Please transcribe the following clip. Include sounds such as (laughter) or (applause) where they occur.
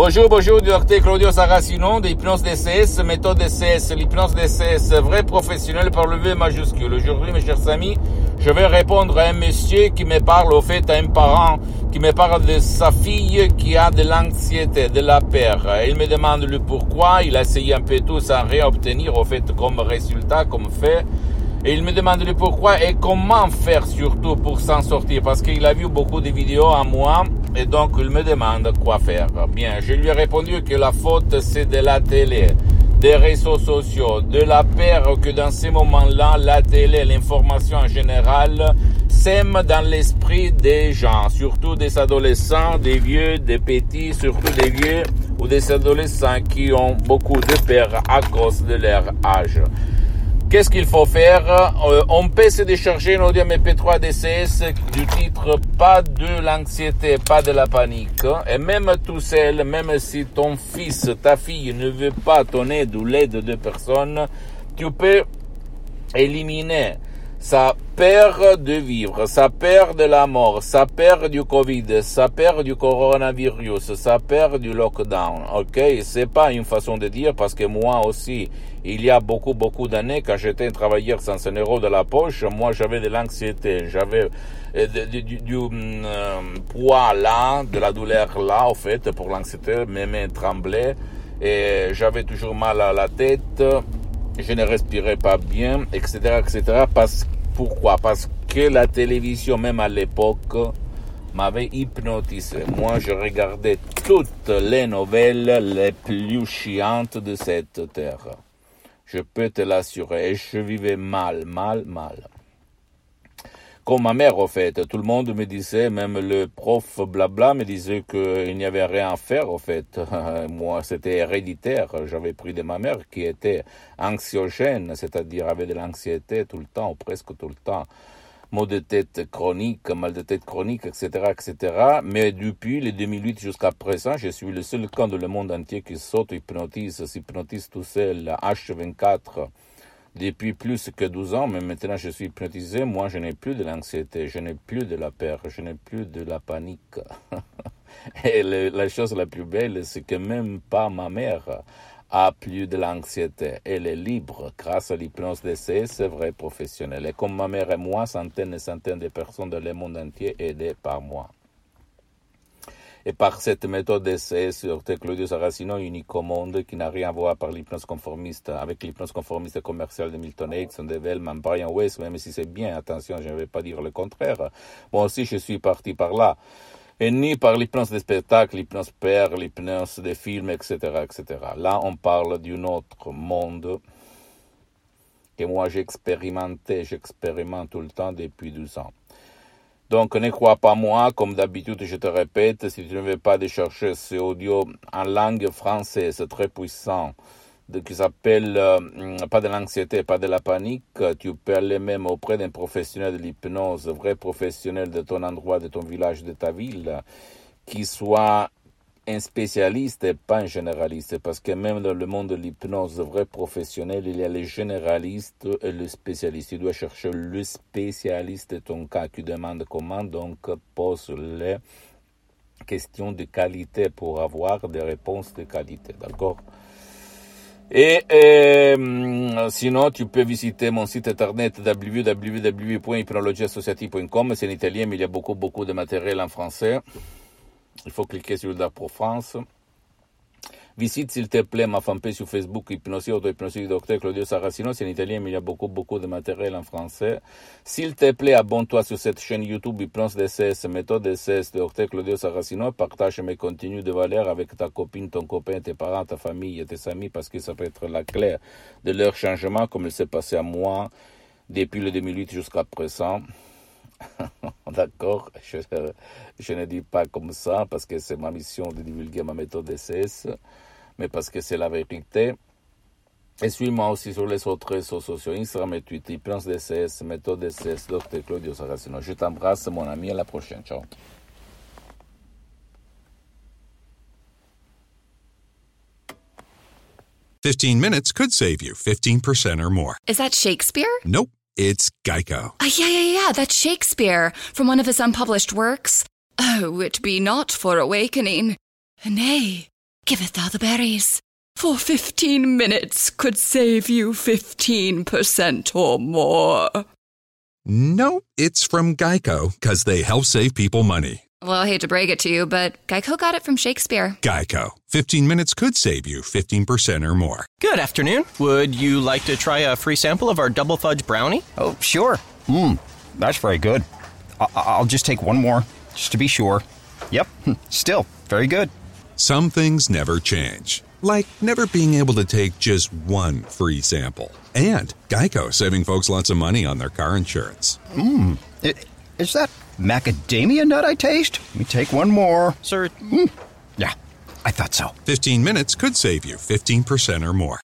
Bonjour, bonjour, docteur Claudio Saracino de Hypnose DCS, méthode DCS, l'hypnose DCS, vrai professionnel par le V majuscule. Aujourd'hui, mes chers amis, je vais répondre à un monsieur qui me parle, au fait, à un parent qui me parle de sa fille qui a de l'anxiété, de la peur. Il me demande le pourquoi, il a essayé un peu tout sans rien obtenir, au fait, comme résultat, comme fait. Et il me demande le pourquoi et comment faire surtout pour s'en sortir, parce qu'il a vu beaucoup de vidéos à moi, et donc il me demande quoi faire. Bien, je lui ai répondu que la faute c'est de la télé, des réseaux sociaux, de la peur que dans ces moments-là, la télé, l'information en général, sème dans l'esprit des gens, surtout des adolescents, des vieux, des petits, surtout des vieux ou des adolescents qui ont beaucoup de peur à cause de leur âge. Qu'est-ce qu'il faut faire? Euh, On peut se décharger un audio MP3 DCS du titre Pas de l'anxiété, pas de la panique. Et même tout seul, même si ton fils, ta fille ne veut pas ton aide ou l'aide de personne, tu peux éliminer sa peur de vivre, sa peur de la mort, sa peur du Covid, sa peur du coronavirus, sa peur du lockdown. Ok, c'est pas une façon de dire parce que moi aussi, il y a beaucoup beaucoup d'années, quand j'étais un travailleur sans un euro de la poche, moi j'avais de l'anxiété, j'avais euh, du, du, du euh, poids là, de la douleur là, au fait, pour l'anxiété, mes mains tremblaient et j'avais toujours mal à la tête je ne respirais pas bien, etc., etc. Parce, pourquoi? Parce que la télévision, même à l'époque, m'avait hypnotisé. Moi, je regardais toutes les nouvelles les plus chiantes de cette terre. Je peux te l'assurer. Je vivais mal, mal, mal comme ma mère, au fait. Tout le monde me disait, même le prof blabla me disait qu'il n'y avait rien à faire, au fait. (laughs) Moi, c'était héréditaire. J'avais pris de ma mère qui était anxiogène, c'est-à-dire avait de l'anxiété tout le temps, ou presque tout le temps. Maux de tête chronique, mal de tête chronique, etc., etc. Mais depuis le 2008 jusqu'à présent, je suis le seul camp dans le monde entier qui s'auto-hypnotise, s'hypnotise tout seul, H24 depuis plus que 12 ans, mais maintenant je suis hypnotisé, moi je n'ai plus de l'anxiété, je n'ai plus de la peur, je n'ai plus de la panique. (laughs) Et la chose la plus belle, c'est que même pas ma mère a plus de l'anxiété. Elle est libre grâce à l'hypnose d'essai, c'est vrai professionnel. Et comme ma mère et moi, centaines et centaines de personnes dans le monde entier aidées par moi. Et par cette méthode d'essai sur Claudio Saracino, unique au monde, qui n'a rien à voir par l'hypnose conformiste, avec l'hypnose conformiste commerciale de Milton Erickson, de Vellman, Brian Weiss, même si c'est bien, attention, je ne vais pas dire le contraire. Moi aussi, je suis parti par là. Et ni par l'hypnose des spectacles, l'hypnose père, l'hypnose des films, etc., etc. Là, on parle d'un autre monde que moi j'ai expérimenté, j'expérimente tout le temps depuis 12 ans. Donc ne crois pas moi, comme d'habitude je te répète, si tu ne veux pas chercher ce audio en langue française très puissant, de, qui s'appelle euh, pas de l'anxiété, pas de la panique, tu peux aller même auprès d'un professionnel de l'hypnose, vrai professionnel de ton endroit, de ton village, de ta ville, qui soit un spécialiste et pas un généraliste, parce que même dans le monde de l'hypnose vrai professionnel, il y a les généralistes et les spécialistes. Tu dois chercher le spécialiste de ton cas qui demande comment, donc pose les questions de qualité pour avoir des réponses de qualité, d'accord? Et euh, sinon, tu peux visiter mon site internet www.hypnologieassociative.com. C'est en italien, mais il y a beaucoup, beaucoup de matériel en français. Il faut cliquer sur la pour France. Visite s'il te plaît ma fanpage sur Facebook, Hypnosie, Auto-Hypnosie du Docteur Claudio Saracino. C'est en italien, mais il y a beaucoup, beaucoup de matériel en français. S'il te plaît, abonne-toi sur cette chaîne YouTube Hypnose DCS, méthode DCS Docteur Claudio Saracino. Partage mes contenus de valeur avec ta copine, ton copain, tes parents, ta famille et tes amis parce que ça peut être la clé de leur changement comme il s'est passé à moi depuis le 2008 jusqu'à présent. (laughs) D'accord, je, je, ne dis pas comme ça parce que c'est ma mission de divulguer ma méthode DCS, mais parce que c'est la vérité. Et suis-moi aussi sur les autres réseaux sociaux, Instagram et Twitter, Prince DCS, méthode DCS, Dr Claudio Saracino. Je t'embrasse, mon ami, à la prochaine. Ciao. Fifteen minutes could save you 15% or more. Is that Shakespeare? Nope, it's Geico. Uh, yeah, yeah, yeah, that's Shakespeare from one of his unpublished works. Oh, it be not for awakening. Nay, giveth thou the berries. For fifteen minutes could save you 15% or more. No, it's from Geico because they help save people money. Well, I hate to break it to you, but Geico got it from Shakespeare. Geico. 15 minutes could save you 15% or more. Good afternoon. Would you like to try a free sample of our double fudge brownie? Oh, sure. Mmm, that's very good. I- I'll just take one more, just to be sure. Yep, hmm, still very good. Some things never change, like never being able to take just one free sample. And Geico saving folks lots of money on their car insurance. Mmm, is that macadamia nut I taste? Let me take one more. Sir, Mm. Yeah, I thought so. 15 minutes could save you 15% or more.